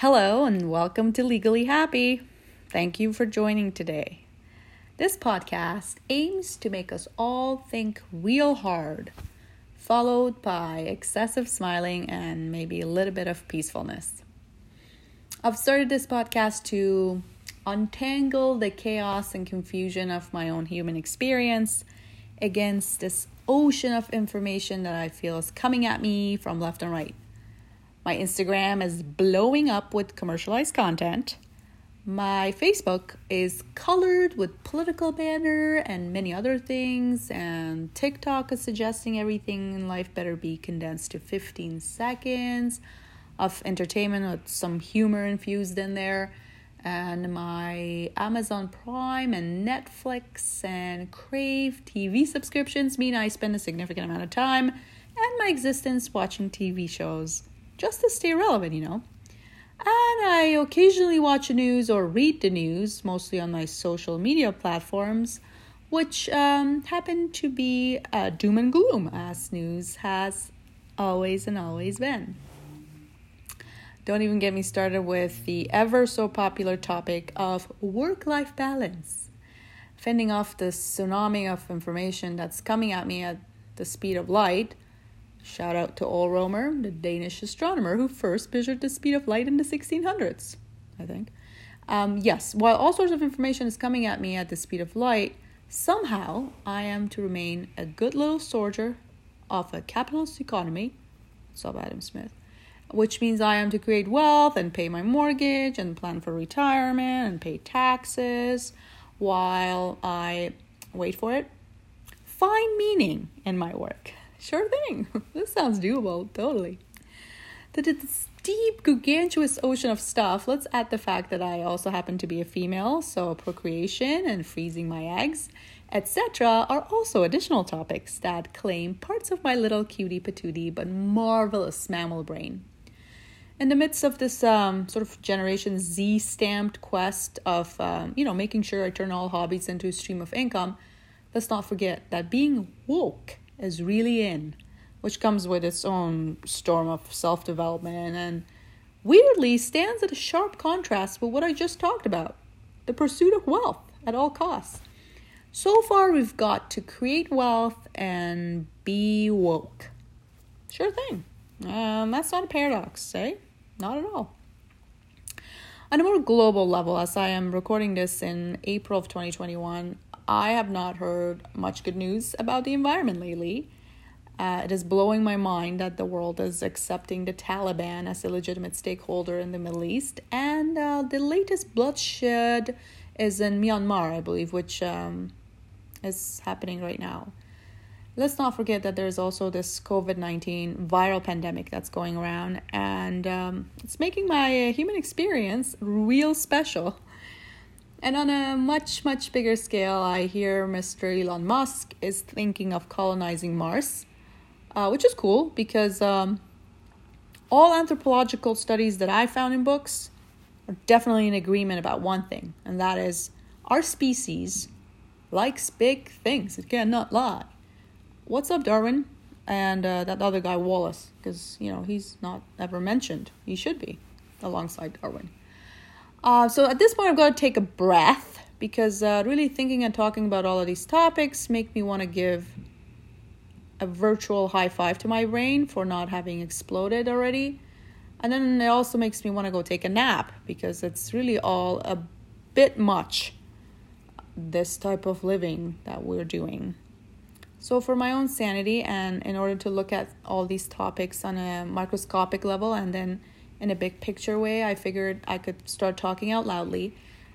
Hello, and welcome to Legally Happy. Thank you for joining today. This podcast aims to make us all think real hard, followed by excessive smiling and maybe a little bit of peacefulness. I've started this podcast to untangle the chaos and confusion of my own human experience against this ocean of information that I feel is coming at me from left and right. My Instagram is blowing up with commercialized content. My Facebook is colored with political banner and many other things, and TikTok is suggesting everything in life better be condensed to 15 seconds of entertainment with some humor infused in there. And my Amazon Prime and Netflix and Crave TV subscriptions mean I spend a significant amount of time and my existence watching TV shows just to stay relevant, you know. And I occasionally watch the news or read the news, mostly on my social media platforms, which um, happen to be uh, doom and gloom, as news has always and always been. Don't even get me started with the ever so popular topic of work life balance. Fending off the tsunami of information that's coming at me at the speed of light Shout out to Ole Romer, the Danish astronomer who first measured the speed of light in the 1600s, I think. Um, yes, while all sorts of information is coming at me at the speed of light, somehow I am to remain a good little soldier of a capitalist economy, sub Adam Smith, which means I am to create wealth and pay my mortgage and plan for retirement and pay taxes while I wait for it, find meaning in my work. Sure thing. this sounds doable, totally. The, the deep, gargantuous ocean of stuff, let's add the fact that I also happen to be a female, so procreation and freezing my eggs, etc., are also additional topics that claim parts of my little cutie patootie but marvelous mammal brain. In the midst of this um, sort of Generation Z stamped quest of, um, you know, making sure I turn all hobbies into a stream of income, let's not forget that being woke is really in, which comes with its own storm of self development and weirdly stands at a sharp contrast with what I just talked about the pursuit of wealth at all costs. So far, we've got to create wealth and be woke. Sure thing. Um, that's not a paradox, eh? Not at all. On a more global level, as I am recording this in April of 2021, I have not heard much good news about the environment lately. Uh, it is blowing my mind that the world is accepting the Taliban as a legitimate stakeholder in the Middle East. And uh, the latest bloodshed is in Myanmar, I believe, which um, is happening right now. Let's not forget that there's also this COVID 19 viral pandemic that's going around, and um, it's making my uh, human experience real special. And on a much, much bigger scale, I hear Mr. Elon Musk is thinking of colonizing Mars, uh, which is cool because um, all anthropological studies that I found in books are definitely in agreement about one thing, and that is our species likes big things. It cannot lie. What's up, Darwin? And uh, that other guy, Wallace, because, you know, he's not ever mentioned. He should be alongside Darwin. Uh, so at this point, I've got to take a breath because uh, really thinking and talking about all of these topics make me want to give a virtual high five to my brain for not having exploded already. And then it also makes me want to go take a nap because it's really all a bit much, this type of living that we're doing. So, for my own sanity, and in order to look at all these topics on a microscopic level and then in a big picture way, I figured I could start talking out loudly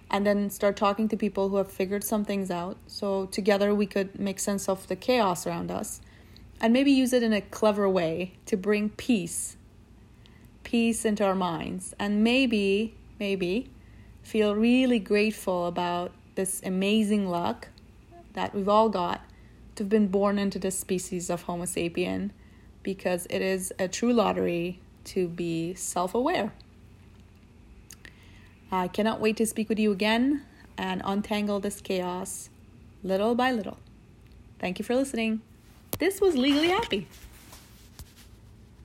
and then start talking to people who have figured some things out. So together we could make sense of the chaos around us and maybe use it in a clever way to bring peace peace into our minds and maybe maybe feel really grateful about this amazing luck that we've all got to have been born into this species of homo sapien because it is a true lottery to be self aware. I cannot wait to speak with you again and untangle this chaos little by little. Thank you for listening. This was Legally Happy.